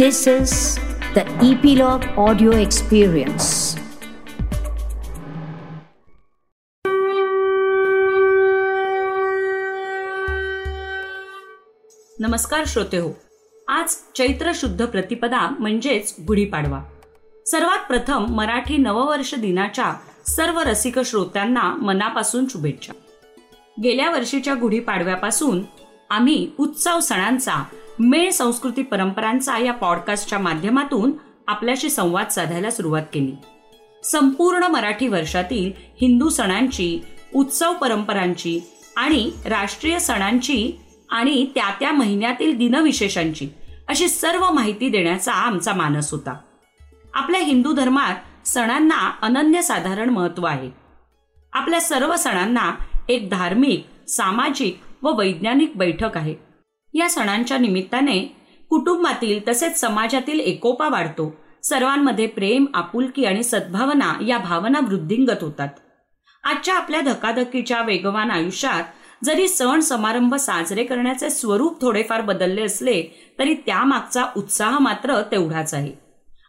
This is the Epilogue Audio Experience. नमस्कार श्रोते हो. आज चैत्र शुद्ध प्रतिपदा म्हणजेच गुढीपाडवा सर्वात प्रथम मराठी नववर्ष दिनाच्या सर्व रसिक श्रोत्यांना मनापासून शुभेच्छा. गेल्या वर्षीच्या गुढीपाडव्यापासून आम्ही उत्सव सणांचा मेळ संस्कृती परंपरांचा या पॉडकास्टच्या माध्यमातून आपल्याशी संवाद साधायला सुरुवात केली. संपूर्ण मराठी वर्षातील हिंदू सणांची उत्सव परंपरांची आणि राष्ट्रीय सणांची आणि त्या त्या महिन्यातील दिनविशेषांची अशी सर्व माहिती देण्याचा आमचा मानस होता. आपल्या हिंदू धर्मात सणांना अनन्यसाधारण महत्त्व आहे. आपल्या सर्व सणांना एक धार्मिक सामाजिक व वैज्ञानिक बैठक आहे. या सणांच्या निमित्ताने कुटुंबातील तसेच समाजातील एकोपा वाढतो. सर्वांमध्ये प्रेम आपुलकी आणि सद्भावना या भावना वृद्धिंगत होतात. आजच्या आपल्या धकाधकीच्या वेगवान आयुष्यात जरी सण समारंभ साजरे करण्याचे स्वरूप थोडेफार बदलले असले तरी त्यामागचा उत्साह मात्र तेवढाच आहे.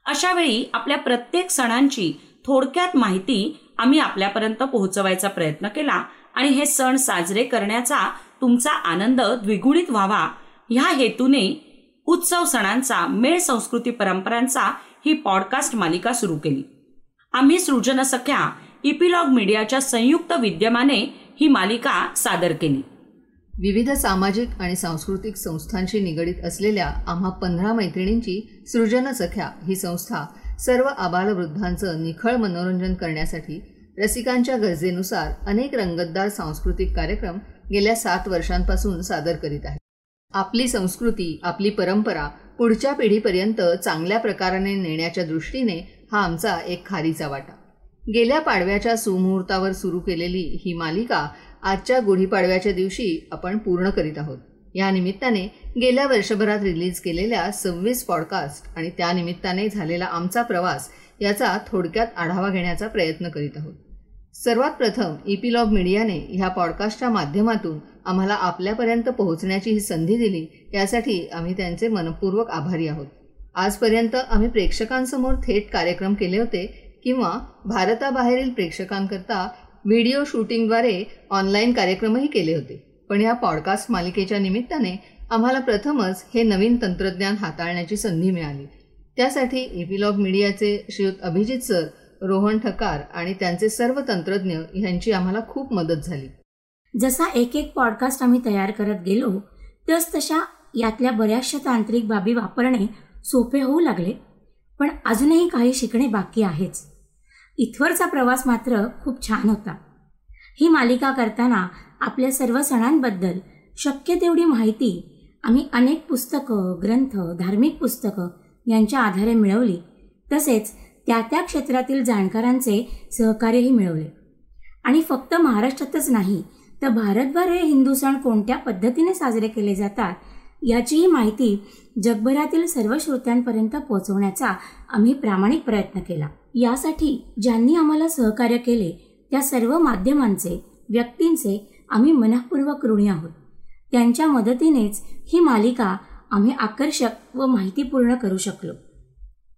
अशा वेळी आपल्या प्रत्येक सणांची थोडक्यात माहिती आम्ही आपल्यापर्यंत पोहोचवायचा प्रयत्न केला आणि हे सण साजरे करण्याचा तुमचा आनंद द्विगुणित व्हावा. ह्या हेतूने उत्सव सणांचा मेळ संस्कृती परंपरांचा ही पॉडकास्ट मालिका सुरू केली. आम्ही सृजन सख्या इपिलॉग मीडियाच्या संयुक्त विद्यमाने ही मालिका सादर केली. विविध सामाजिक आणि सांस्कृतिक संस्थांशी निगडीत असलेल्या आम्हा पंधरा मैत्रिणींची सृजन सख्या ही संस्था सर्व आबालवृद्धांचं निखळ मनोरंजन करण्यासाठी रसिकांच्या गरजेनुसार अनेक रंगतदार सांस्कृतिक कार्यक्रम गेल्या सात वर्षांपासून सादर करीत आहे आपली संस्कृती आपली परंपरा पुढच्या पिढीपर्यंत चांगल्या प्रकाराने नेण्याच्या दृष्टीने हा आमचा एक खारीचा वाटा. गेल्या पाडव्याच्या सुमुहूर्तावर सुरू केलेली ही मालिका आजच्या गुढीपाडव्याच्या दिवशी आपण पूर्ण करीत आहोत. या निमित्ताने गेल्या वर्षभरात रिलीज केलेल्या सव्वीस पॉडकास्ट आणि त्यानिमित्ताने झालेला आमचा प्रवास याचा थोडक्यात आढावा घेण्याचा प्रयत्न करीत आहोत. सर्वात प्रथम इपिलॉग मीडियाने ह्या पॉडकास्टच्या माध्यमातून आम्हाला आपल्यापर्यंत पोहोचण्याची ही संधी दिली यासाठी आम्ही त्यांचे मनपूर्वक आभारी आहोत. आजपर्यंत आम्ही प्रेक्षकांसमोर थेट कार्यक्रम केले होते किंवा भारताबाहेरील प्रेक्षकांकरता व्हिडिओ शूटिंगद्वारे ऑनलाईन कार्यक्रमही केले होते. पण या पॉडकास्ट मालिकेच्या निमित्ताने आम्हाला प्रथमच हे नवीन तंत्रज्ञान हाताळण्याची संधी मिळाली. त्यासाठी इपिलॉग मीडियाचे श्रीयुत अभिजित सर रोहन ठकार आणि त्यांचे सर्व तंत्रज्ञ यांची आम्हाला खूप मदत झाली. जसा एक एक पॉडकास्ट आम्ही तयार करत गेलो तस तशा यातल्या बऱ्याचशा तांत्रिक बाबी वापरणे सोपे होऊ लागले पण अजूनही काही शिकणे बाकी आहेच. इथवरचा प्रवास मात्र खूप छान होता. ही मालिका करताना आपल्या सर्व सणांबद्दल शक्य तेवढी माहिती आम्ही अनेक पुस्तकं ग्रंथ धार्मिक पुस्तकं यांच्या आधारे मिळवली. तसेच त्या त्या क्षेत्रातील जाणकारांचे सहकार्यही मिळवले. आणि फक्त महाराष्ट्रातच नाही तर भारतभर हे हिंदू सण कोणत्या पद्धतीने साजरे केले जातात याचीही माहिती जगभरातील सर्व श्रोत्यांपर्यंत पोहोचवण्याचा आम्ही प्रामाणिक प्रयत्न केला. यासाठी ज्यांनी आम्हाला सहकार्य केले त्या सर्व माध्यमांचे व्यक्तींचे आम्ही मनःपूर्वक ऋणी आहोत. त्यांच्या मदतीनेच ही मालिका आम्ही आकर्षक व माहितीपूर्ण करू शकलो.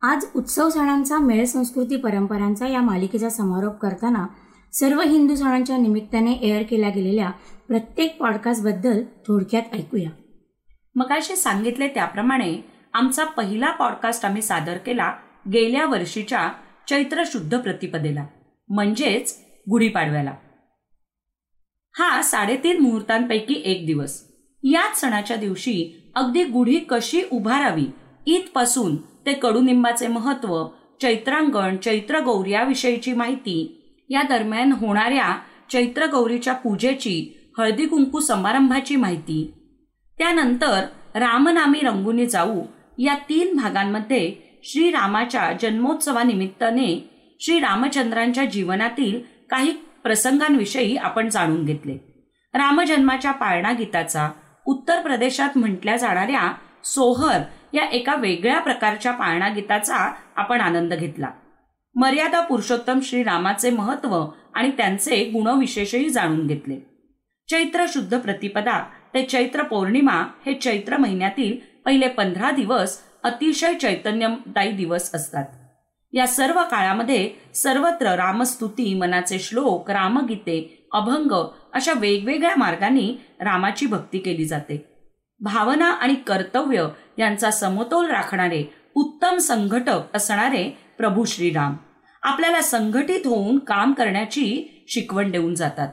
आज उत्सव सणांचा मेळ संस्कृती परंपरांचा या मालिकेचा समारोप करताना सर्व हिंदू सणांच्या निमित्ताने एअर केल्या गेलेल्या प्रत्येक पॉडकास्टबद्दल थोडक्यात ऐकूया. मगाशी सांगितले त्याप्रमाणे आमचा पहिला पॉडकास्ट आम्ही सादर केला गेल्या वर्षीच्या चैत्र शुद्ध प्रतिपदेला म्हणजेच गुढीपाडव्याला. हा साडेतीन मुहूर्तांपैकी एक दिवस. याच सणाच्या दिवशी अगदी गुढी कशी उभारावी? ईदपासून ते कडुनिंबाचे महत्त्व चैत्रांगण चैत्रगौर याविषयीची माहिती. या दरम्यान होणाऱ्या चैत्र गौरीच्या पूजेची हळदी कुंकू समारंभाची माहिती. त्यानंतर रामनामी रंगुनी जाऊ या तीन भागांमध्ये श्रीरामाच्या जन्मोत्सवानिमित्ताने श्रीरामचंद्रांच्या जीवनातील काही प्रसंगांविषयी आपण जाणून घेतले. रामजन्माच्या पाळणा गीताचा उत्तर प्रदेशात म्हटल्या जाणाऱ्या सोहर या एका वेगळ्या प्रकारच्या पाळणा गीताचा आपण आनंद घेतला. मर्यादा पुरुषोत्तम श्रीरामाचे महत्त्व आणि त्यांचे गुणविशेषही जाणून घेतले. चैत्र शुद्ध प्रतिपदा ते चैत्र पौर्णिमा हे चैत्र महिन्यातील पहिले पंधरा दिवस अतिशय चैतन्यदायी दिवस असतात. या सर्व काळामध्ये सर्वत्र रामस्तुती मनाचे श्लोक रामगीते अभंग अशा वेगवेगळ्या मार्गांनी रामाची भक्ती केली जाते. भावना आणि कर्तव्य यांचा समतोल राखणारे उत्तम संघटक असणारे प्रभू श्रीराम. आपल्याला संघटित होऊन काम करण्याची शिकवण देऊन जातात.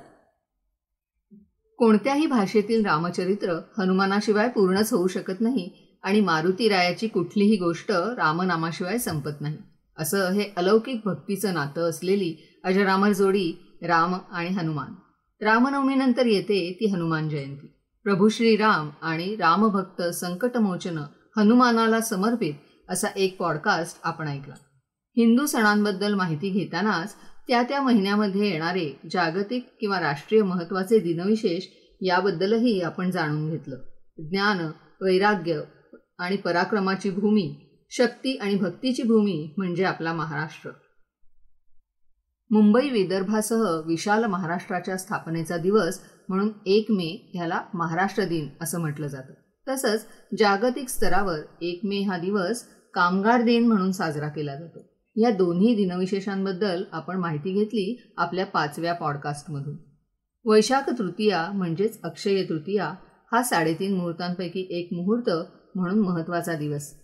कोणत्याही भाषेतील रामचरित्र हनुमानाशिवाय पूर्णच होऊ शकत नाही आणि मारुती रायाची कुठलीही गोष्ट रामनामाशिवाय संपत नाही. असं हे अलौकिक भक्तीचं नातं असलेली अजरामर जोडी राम आणि हनुमान. रामनवमीनंतर येते ती हनुमान जयंती. प्रभू श्रीराम आणि रामभक्त संकटमोचन हनुमानाला समर्पित असा एक पॉडकास्ट आपण ऐकला. हिंदू सणांबद्दल माहिती घेतानाच त्या त्या महिन्यामध्ये येणारे जागतिक किंवा राष्ट्रीय महत्त्वाचे दिनविशेष याबद्दलही आपण जाणून घेतलं. ज्ञान वैराग्य आणि पराक्रमाची भूमी शक्ती आणि भक्तीची भूमी म्हणजे आपला महाराष्ट्र. मुंबई विदर्भासह विशाल महाराष्ट्राच्या स्थापनेचा दिवस म्हणून एक मे ह्याला महाराष्ट्र दिन असं म्हटलं जातं. तसंच जागतिक स्तरावर एक मे हा दिवस कामगार दिन म्हणून साजरा केला जातो. या दोन्ही दिनविशेषांबद्दल आपण माहिती घेतली आपल्या पाचव्या पॉडकास्टमधून. वैशाख तृतीया म्हणजेच अक्षय तृतीया हा साडेतीन मुहूर्तांपैकी एक मुहूर्त म्हणून महत्त्वाचा दिवस.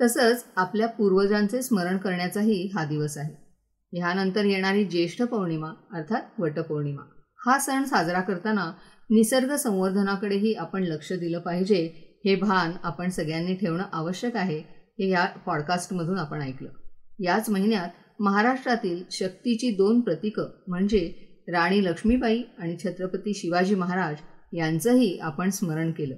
तसंच आपल्या पूर्वजांचे स्मरण करण्याचाही हा दिवस आहे. ह्यानंतर येणारी ज्येष्ठ पौर्णिमा अर्थात वटपौर्णिमा. हा सण साजरा करताना निसर्ग संवर्धनाकडेही आपण लक्ष दिलं पाहिजे हे भान आपण सगळ्यांनी ठेवणं आवश्यक आहे हे या पॉडकास्टमधून आपण ऐकलं. याच महिन्यात महाराष्ट्रातील शक्तीची दोन प्रतीकं म्हणजे राणी लक्ष्मीबाई आणि छत्रपती शिवाजी महाराज यांचंही आपण स्मरण केलं.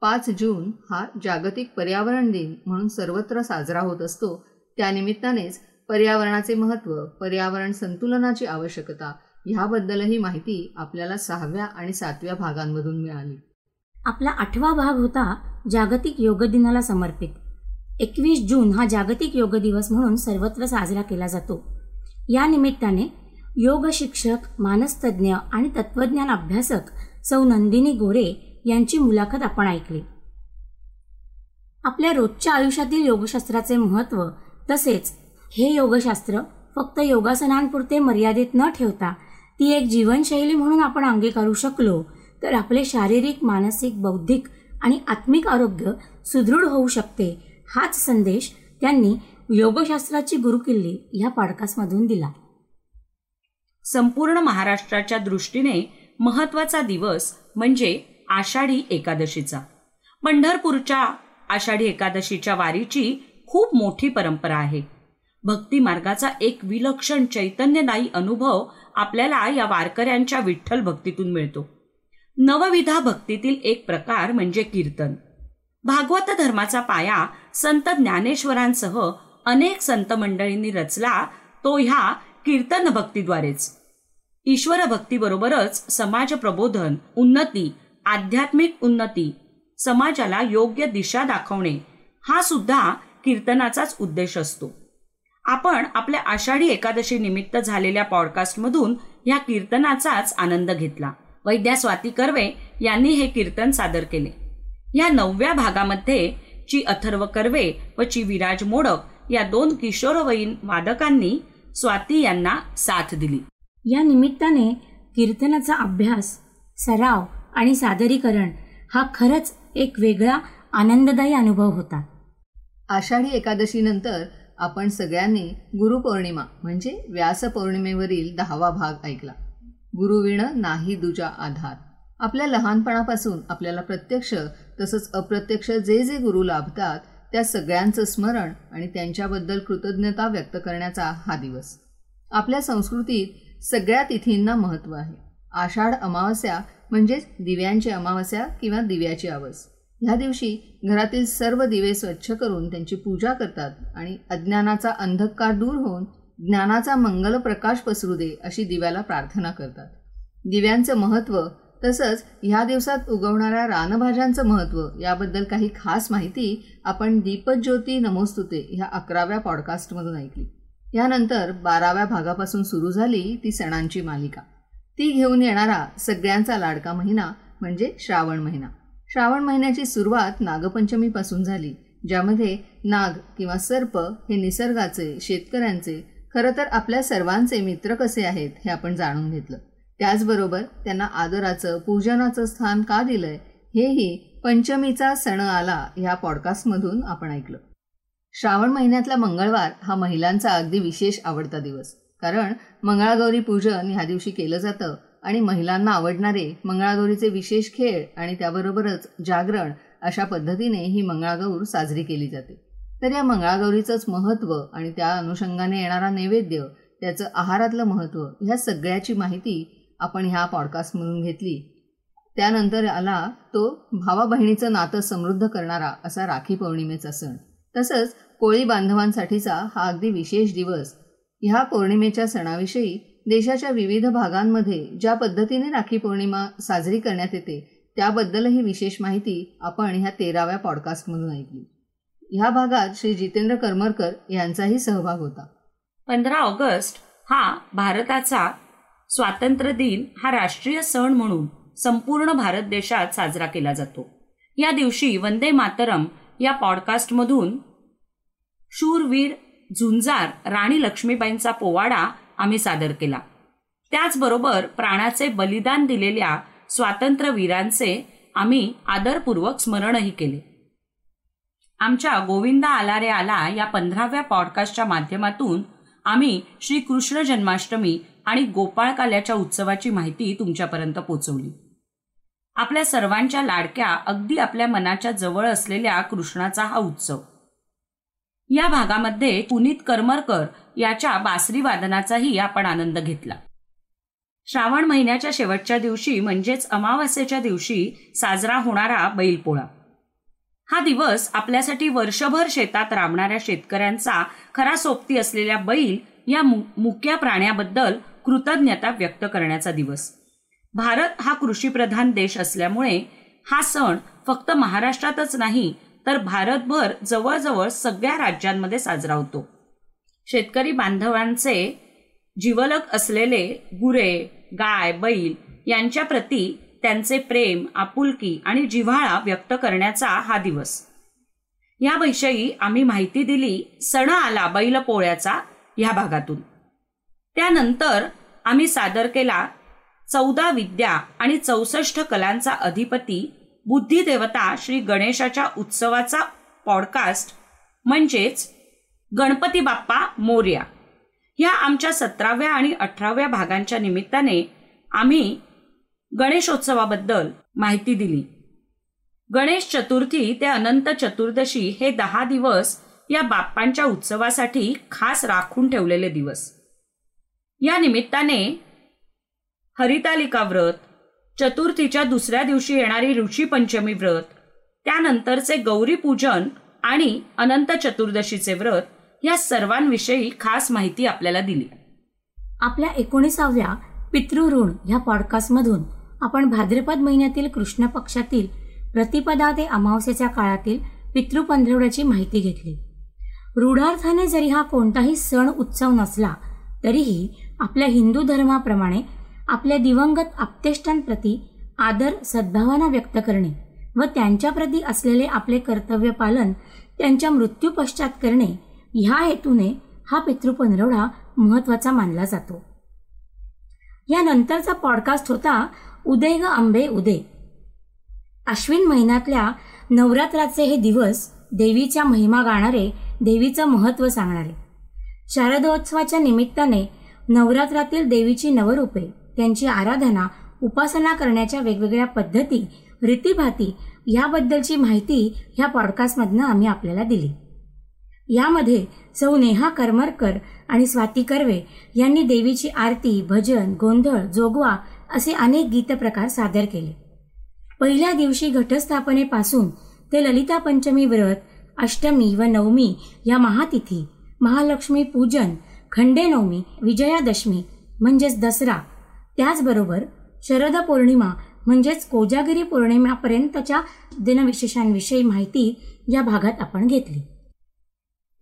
पाच जून हा जागतिक पर्यावरण दिन म्हणून सर्वत्र साजरा होत असतो त्यानिमित्तानेच पर्यावरणाचे महत्त्व पर्यावरण संतुलनाची आवश्यकता ह्याबद्दलही माहिती आपल्याला सहाव्या आणि सातव्या भागांमधून मिळाली. आपला आठवा भाग होता जागतिक योग दिनाला समर्पित. एकवीस जून हा जागतिक योग दिवस म्हणून सर्वत्र साजरा केला जातो. या निमित्ताने योग शिक्षक मानसतज्ज्ञ आणि तत्वज्ञान अभ्यासक सौ नंदिनी गोरे यांची मुलाखत आपण ऐकली. आपल्या रोजच्या आयुष्यातील योगशास्त्राचे महत्त्व तसेच हे योगशास्त्र फक्त योगासनांपुरते मर्यादित न ठेवता ती एक जीवनशैली म्हणून आपण अंगीकारू शकलो तर आपले शारीरिक मानसिक बौद्धिक आणि आत्मिक आरोग्य सुदृढ होऊ शकते हाच संदेश त्यांनी योगशास्त्राची गुरुकिल्ली ह्या पॉडकास्टमधून दिला. संपूर्ण महाराष्ट्राच्या दृष्टीने महत्त्वाचा दिवस म्हणजे आषाढी एकादशीचा. पंढरपूरच्या आषाढी एकादशीच्या वारीची खूप मोठी परंपरा आहे. भक्ती मार्गाचा एक विलक्षण चैतन्यदायी अनुभव आपल्याला या वारकऱ्यांच्या विठ्ठल भक्तीतून मिळतो. नवविधा भक्तीतील एक प्रकार म्हणजे कीर्तन. भागवत धर्माचा पाया संत ज्ञानेश्वरांसह अनेक संत मंडळींनी रचला तो ह्या कीर्तन भक्तीद्वारेच. ईश्वर भक्तीबरोबरच समाज प्रबोधन उन्नती आध्यात्मिक उन्नती समाजाला योग्य दिशा दाखवणे हा सुद्धा कीर्तनाचाच उद्देश असतो. आपण आपल्या आषाढी एकादशी निमित्त झालेल्या पॉडकास्टमधून या कीर्तनाचाच आनंद घेतला. वैद्या स्वाती कर्वे यांनी हे कीर्तन सादर केले. या नवव्या भागामध्ये ची अथर्व कर्वे व ची विराज मोडक या दोन किशोरवयीन वादकांनी स्वाती यांना साथ दिली. या निमित्ताने कीर्तनाचा अभ्यास सराव आणि सादरीकरण हा खरंच एक वेगळा आनंददायी अनुभव होता. आषाढी एकादशीनंतर आपण सगळ्यांनी गुरुपौर्णिमा म्हणजे व्यासपौर्णिमेवरील दहावा भाग ऐकला. गुरुविण नाही दुजा आधार. आपल्या लहानपणापासून आपल्याला प्रत्यक्ष तसंच अप्रत्यक्ष जे जे गुरु लाभतात त्या सगळ्यांचं स्मरण आणि त्यांच्याबद्दल कृतज्ञता व्यक्त करण्याचा हा दिवस. आपल्या संस्कृतीत सगळ्या तिथींना महत्त्व आहे. आषाढ अमावस्या म्हणजेच दिव्यांची अमावस्या किंवा दिव्याची आवस ह्या दिवशी घरातील सर्व दिवे स्वच्छ करून त्यांची पूजा करतात आणि अज्ञानाचा अंधकार दूर होऊन ज्ञानाचा मंगल प्रकाश पसरू दे अशी दिव्याला प्रार्थना करतात. दिव्यांचं महत्त्व तसंच ह्या दिवसात उगवणाऱ्या रानभाज्यांचं महत्त्व याबद्दल काही खास माहिती आपण दीपज्योती नमोस्तुते ह्या अकराव्या पॉडकास्टमधून ऐकली. यानंतर बाराव्या भागापासून सुरू झाली ती सणांची मालिका. ती घेऊन येणारा सगळ्यांचा लाडका महिना म्हणजे श्रावण महिना. श्रावण महिन्याची सुरुवात नागपंचमीपासून झाली ज्यामध्ये नाग किंवा सर्प हे निसर्गाचे शेतकऱ्यांचे खरं तर आपल्या सर्वांचे मित्र कसे आहेत हे आपण जाणून घेतलं. त्याचबरोबर त्यांना आदराचं पूजनाचं स्थान का दिलंय हेही पंचमीचा सण आला ह्या पॉडकास्टमधून आपण ऐकलं. श्रावण महिन्यातला मंगळवार हा महिलांचा अगदी विशेष आवडता दिवस कारण मंगळागौरी पूजन ह्या दिवशी केलं जातं आणि महिलांना आवडणारे मंगळागौरीचे विशेष खेळ आणि त्याबरोबरच जागरण अशा पद्धतीने ही मंगळागौर साजरी केली जाते. तर या मंगळागौरीचंच महत्त्व आणि त्या अनुषंगाने येणारा नैवेद्य त्याचं आहारातलं महत्त्व ह्या सगळ्याची माहिती आपण ह्या पॉडकास्टमधून घेतली. त्यानंतर आला तो भावा बहिणीचं नातं समृद्ध करणारा असा राखी पौर्णिमेचा सण. तसंच कोळी बांधवांसाठीचा हा अगदी विशेष दिवस. ह्या पौर्णिमेच्या सणाविषयी देशाच्या विविध भागांमध्ये ज्या पद्धतीने राखी पौर्णिमा साजरी करण्यात येते त्याबद्दलही विशेष माहिती आपण ह्या तेराव्या पॉडकास्टमधून ऐकली. ह्या भागात श्री जितेंद्र करमरकर यांचाही सहभाग होता. पंधरा ऑगस्ट हा भारताचा स्वातंत्र्य दिन हा राष्ट्रीय सण म्हणून संपूर्ण भारत देशात साजरा केला जातो. या दिवशी वंदे मातरम या पॉडकास्टमधून शूरवीर झुंजार राणी लक्ष्मीबाईंचा पोवाडा आम्ही सादर केला. त्याचबरोबर प्राणाचे बलिदान दिलेल्या स्वातंत्र्यवीरांचे आम्ही आदरपूर्वक स्मरणही केले. आमच्या गोविंदा आला रे आला या पंधराव्या पॉडकास्टच्या माध्यमातून आम्ही श्री कृष्ण जन्माष्टमी आणि गोपाळकाल्याच्या उत्सवाची माहिती तुमच्यापर्यंत पोचवली. आपल्या सर्वांच्या लाडक्या अगदी आपल्या मनाच्या जवळ असलेल्या कृष्णाचा हा उत्सव. या भागामध्ये पुनीत करमरकर याच्या बासरी वादनाचाही आपण आनंद घेतला. श्रावण महिन्याच्या शेवटच्या दिवशी म्हणजेच अमावस्येच्या दिवशी साजरा होणारा बैलपोळा. हा दिवस आपल्यासाठी वर्षभर शेतात राबणाऱ्या शेतकऱ्यांचा खरा सोबती असलेल्या बैल या मुक्या प्राण्याबद्दल कृतज्ञता व्यक्त करण्याचा दिवस. भारत हा कृषीप्रधान देश असल्यामुळे हा सण फक्त महाराष्ट्रातच नाही तर भारतभर जवळजवळ सगळ्या राज्यांमध्ये साजरा होतो. शेतकरी बांधवांचे जीवलक असलेले गुरे गाय बैल यांच्या प्रती त्यांचे प्रेम आपुलकी आणि जिव्हाळा व्यक्त करण्याचा हा दिवस. याविषयी आम्ही माहिती दिली सण आला बैल पोळ्याचा ह्या भागातून. त्यानंतर आम्ही सादर केला चौदा विद्या आणि चौसष्ट कलांचा अधिपती बुद्धिदेवता श्री गणेशाच्या उत्सवाचा पॉडकास्ट म्हणजेच गणपती बाप्पा मोर्या. ह्या आमच्या सतराव्या आणि अठराव्या भागांच्या निमित्ताने आम्ही गणेशोत्सवाबद्दल माहिती दिली. गणेश चतुर्थी ते अनंत चतुर्दशी हे दहा दिवस या बाप्पांच्या उत्सवासाठी खास राखून ठेवलेले दिवस. या निमित्ताने हरितालिका व्रत चतुर्थीच्या दुसऱ्या दिवशी येणारी ऋषी पंचमी व्रत त्यानंतरचे गौरी पूजन आणि अनंत चतुर्दशीचे व्रत या सर्वांविषयी खास माहिती आपल्याला दिली. आपल्या एकोणीसाव्या पितृऋण ह्या पॉडकास्टमधून आपण भाद्रपद महिन्यातील कृष्ण पक्षातील प्रतिपदा ते अमावस्याच्या काळातील पितृपंधरवड्याची माहिती घेतली. रूढार्थाने जरी हा कोणताही सण उत्सव नसला तरीही आपल्या हिंदू धर्माप्रमाणे आपल्या दिवंगत आप्तेष्टांप्रती आदर सद्भावना व्यक्त करणे व त्यांच्याप्रती असलेले आपले कर्तव्य पालन त्यांच्या मृत्यू पश्चात करणे ह्या हेतूने हा पितृपंधरवडा महत्त्वाचा मानला जातो. यानंतरचा पॉडकास्ट होता उदय ग आंबे उदय. अश्विन महिन्यातल्या नवरात्राचे हे दिवस देवीच्या महिमा गाणारे देवीचं महत्त्व सांगणारे. शारदोत्सवाच्या निमित्ताने नवरात्रातील देवीची नवरूपे त्यांची आराधना उपासना करण्याच्या वेगवेगळ्या पद्धती रीतीभाती याबद्दलची माहिती ह्या पॉडकास्टमधनं आम्ही आपल्याला दिली. यामध्ये सौ नेहा करमरकर आणि स्वाती कर्वे यांनी देवीची आरती भजन गोंधळ जोगवा असे अनेक गीतप्रकार सादर केले. पहिल्या दिवशी घटस्थापनेपासून ते ललिता पंचमी व्रत अष्टमी व नवमी या महातिथी महालक्ष्मी पूजन खंडेनवमी विजयादशमी म्हणजेच दसरा त्याचबरोबर शरद पौर्णिमा म्हणजेच कोजागिरी पौर्णिमापर्यंतच्या दिनविशेषांविषयी माहिती या भागात आपण घेतली.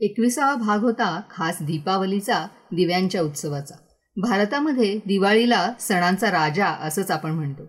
एकविसावा भाग होता खास दीपावलीचा दिव्यांच्या उत्सवाचा. भारतामध्ये दिवाळीला सणांचा राजा असंच आपण म्हणतो.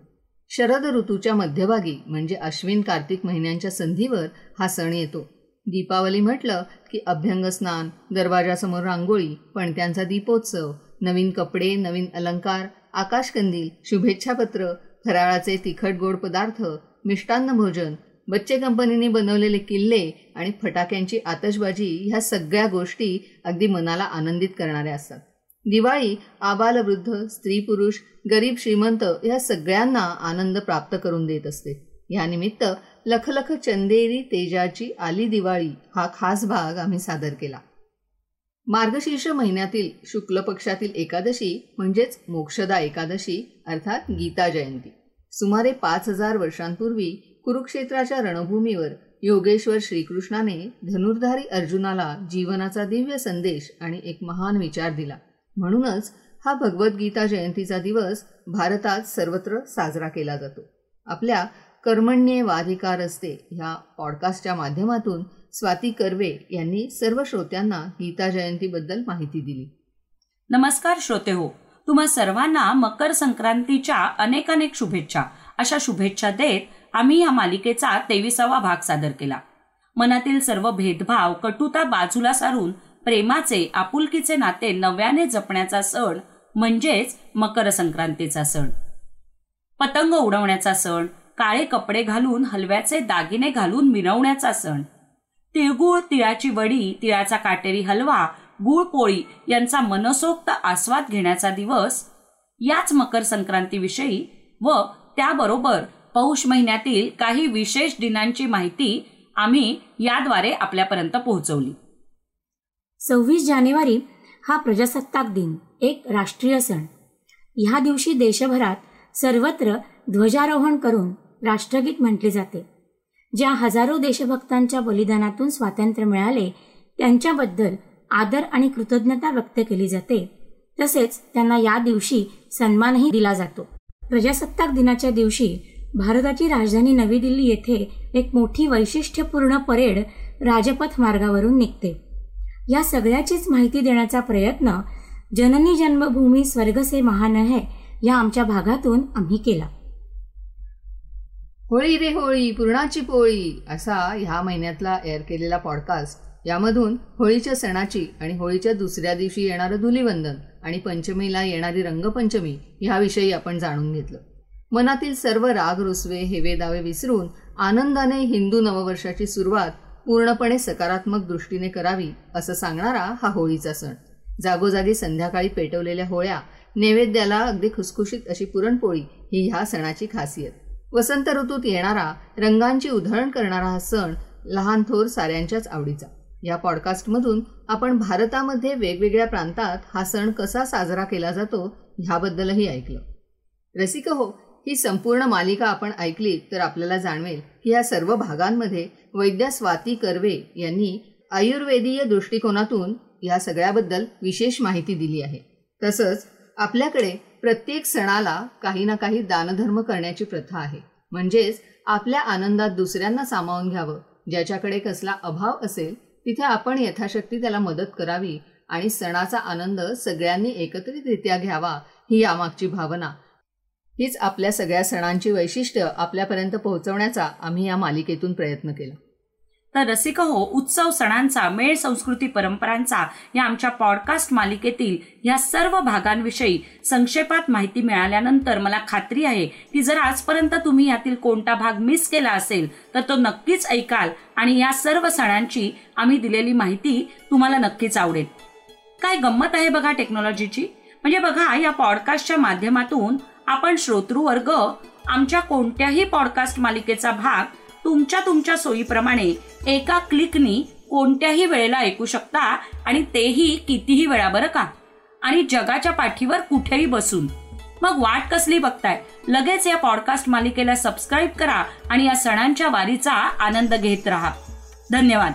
शरद ऋतूच्या मध्यभागी म्हणजे अश्विन कार्तिक महिन्यांच्या संधीवर हा सण येतो. दीपावली म्हटलं की अभ्यंग स्नान दरवाजासमोर रांगोळी पणत्यांचा दीपोत्सव नवीन कपडे नवीन अलंकार आकाशकंदील शुभेच्छापत्र फराळाचे तिखट गोड पदार्थ मिष्टान्न भोजन बच्चे कंपनीने बनवलेले किल्ले आणि फटाक्यांची आतषबाजी ह्या सगळ्या गोष्टी अगदी मनाला आनंदित करणाऱ्या असतात. दिवाळी आबालवृद्ध स्त्री पुरुष गरीब श्रीमंत या सगळ्यांना आनंद प्राप्त करून देत असते. यानिमित्त लखलख चंदेरी तेजाची आली दिवाळी हा खास भाग आम्ही सादर केला. मार्गशीर्ष महिन्यातील शुक्ल पक्षातील एकादशी म्हणजेच मोक्षदा एकादशी अर्थात गीता जयंती. सुमारे पाच हजार वर्षांपूर्वी कुरुक्षेत्राच्या रणभूमीवर योगेश्वर श्रीकृष्णाने धनुर्धारी अर्जुनाला जीवनाचा दिव्य संदेश आणि एक महान विचार दिला. म्हणूनच हा भगवद्गीता जयंतीचा दिवस भारतात सर्वत्र साजरा केला जातो. आपल्या कर्मण्ये वाधिकार असते ह्या पॉडकास्टच्या माध्यमातून स्वाती कर्वे यांनी सर्व श्रोत्यांना गीता जयंतीबद्दल माहिती दिली. नमस्कार श्रोते हो तुम्हा सर्वांना मकर संक्रांतीच्या अनेक अनेक शुभेच्छा. अशा शुभेच्छा देत आम्ही या मालिकेचा तेविसावा भाग सादर केला. मनातील सर्व भेदभाव कटुता बाजूला सारून प्रेमाचे आपुलकीचे नाते नव्याने जपण्याचा सण म्हणजेच मकर संक्रांतीचा सण. पतंग उडवण्याचा सण काळे कपडे घालून हलव्याचे दागिने घालून मिरवण्याचा सण तिळगुळ तिळाची वडी तिळाचा काटेरी हलवा गुळपोळी यांचा मनसोक्त आस्वाद घेण्याचा दिवस याच मकर संक्रांतीविषयी व त्याबरोबर पौष महिन्यातील काही विशेष दिनांची माहिती आम्ही याद्वारे आपल्यापर्यंत पोहोचवली. सव्वीस जानेवारी हा प्रजासत्ताक दिन एक राष्ट्रीय सण. ह्या दिवशी देशभरात सर्वत्र ध्वजारोहण करून राष्ट्रगीत म्हटले जाते. ज्या हजारो देशभक्तांच्या बलिदानातून स्वातंत्र्य मिळाले त्यांच्याबद्दल आदर आणि कृतज्ञता व्यक्त केली जाते. तसेच त्यांना या दिवशी सन्मानही दिला जातो. प्रजासत्ताक दिनाच्या दिवशी भारताची राजधानी नवी दिल्ली येथे एक मोठी वैशिष्ट्यपूर्ण परेड राजपथ मार्गावरून निघते. या सगळ्याचीच माहिती देण्याचा प्रयत्न जननी जन्मभूमी स्वर्ग से महान है या आमच्या भागातून आम्ही केला. होळी रे होळी पूर्णाची पोळी असा ह्या महिन्यातला एअर केलेला पॉडकास्ट यामधून होळीच्या सणाची आणि होळीच्या दुसऱ्या दिवशी येणारं धुलीवंदन आणि पंचमीला येणारी रंगपंचमी ह्याविषयी आपण जाणून घेतलं. मनातील सर्व राग रुसवे हेवे दावे विसरून आनंदाने हिंदू नववर्षाची सुरुवात पूर्णपणे सकारात्मक दृष्टीने करावी असं सांगणारा हा होळीचा सण. जागोजागी संध्याकाळी पेटवलेल्या होळ्या नैवेद्याला अगदी खुसखुशीत अशी पुरणपोळी ही ह्या सणाची खासियत. वसंत ऋतूत येणारा रंगांची उधळण करणारा हा सण लहान थोर साऱ्यांच्याच आवडीचा. या पॉडकास्टमधून आपण भारतामध्ये वेगवेगळ्या प्रांतात हा सण कसा साजरा केला जातो ह्याबद्दलही ऐकलं. रसिक हो ही संपूर्ण मालिका आपण ऐकली तर आपल्याला जाणवेल की या सर्व भागांमध्ये वैद्य स्वाती कर्वे यांनी आयुर्वेदीय दृष्टिकोनातून या सगळ्याबद्दल विशेष माहिती दिली आहे. तसंच आपल्याकडे प्रत्येक सणाला काही ना काही दानधर्म करण्याची प्रथा आहे. म्हणजेच आपल्या आनंदात दुसऱ्यांना सामावून घ्यावं. ज्याच्याकडे कसला अभाव असेल तिथे आपण यथाशक्ती त्याला मदत करावी आणि सणाचा आनंद सगळ्यांनी एकत्रितरित्या घ्यावा ही यामागची भावना. हीच आपल्या सगळ्या सणांची वैशिष्ट्य आपल्यापर्यंत पोहोचवण्याचा आम्ही या मालिकेतून प्रयत्न केला. तर रसिक हो उत्सव सणांचा मेळ संस्कृती परंपरांचा या आमच्या पॉडकास्ट मालिकेतील या सर्व भागांविषयी संक्षेपात माहिती मिळाल्यानंतर मला खात्री आहे की जर आजपर्यंत तुम्ही यातील कोणता भाग मिस केला असेल तर तो नक्कीच ऐकाल आणि या सर्व सणांची आम्ही दिलेली माहिती तुम्हाला नक्कीच आवडेल. काय गंमत आहे बघा टेक्नॉलॉजीची म्हणजे बघा या पॉडकास्टच्या माध्यमातून आपण श्रोतृवर्ग आमच्या कोणत्याही पॉडकास्ट मालिकेचा भाग तुमच्या तुमच्या सोयीप्रमाणे एका क्लिकनी कोणत्याही वेळेला ऐकू शकता आणि तेही कितीही वेळा बरं का? आणि जगाच्या पाठीवर कुठेही बसून. मग वाट कसली बघताय? लगेच या पॉडकास्ट मालिकेला सबस्क्राईब करा आणि या सणांच्या वारीचा आनंद घेत राहा. धन्यवाद.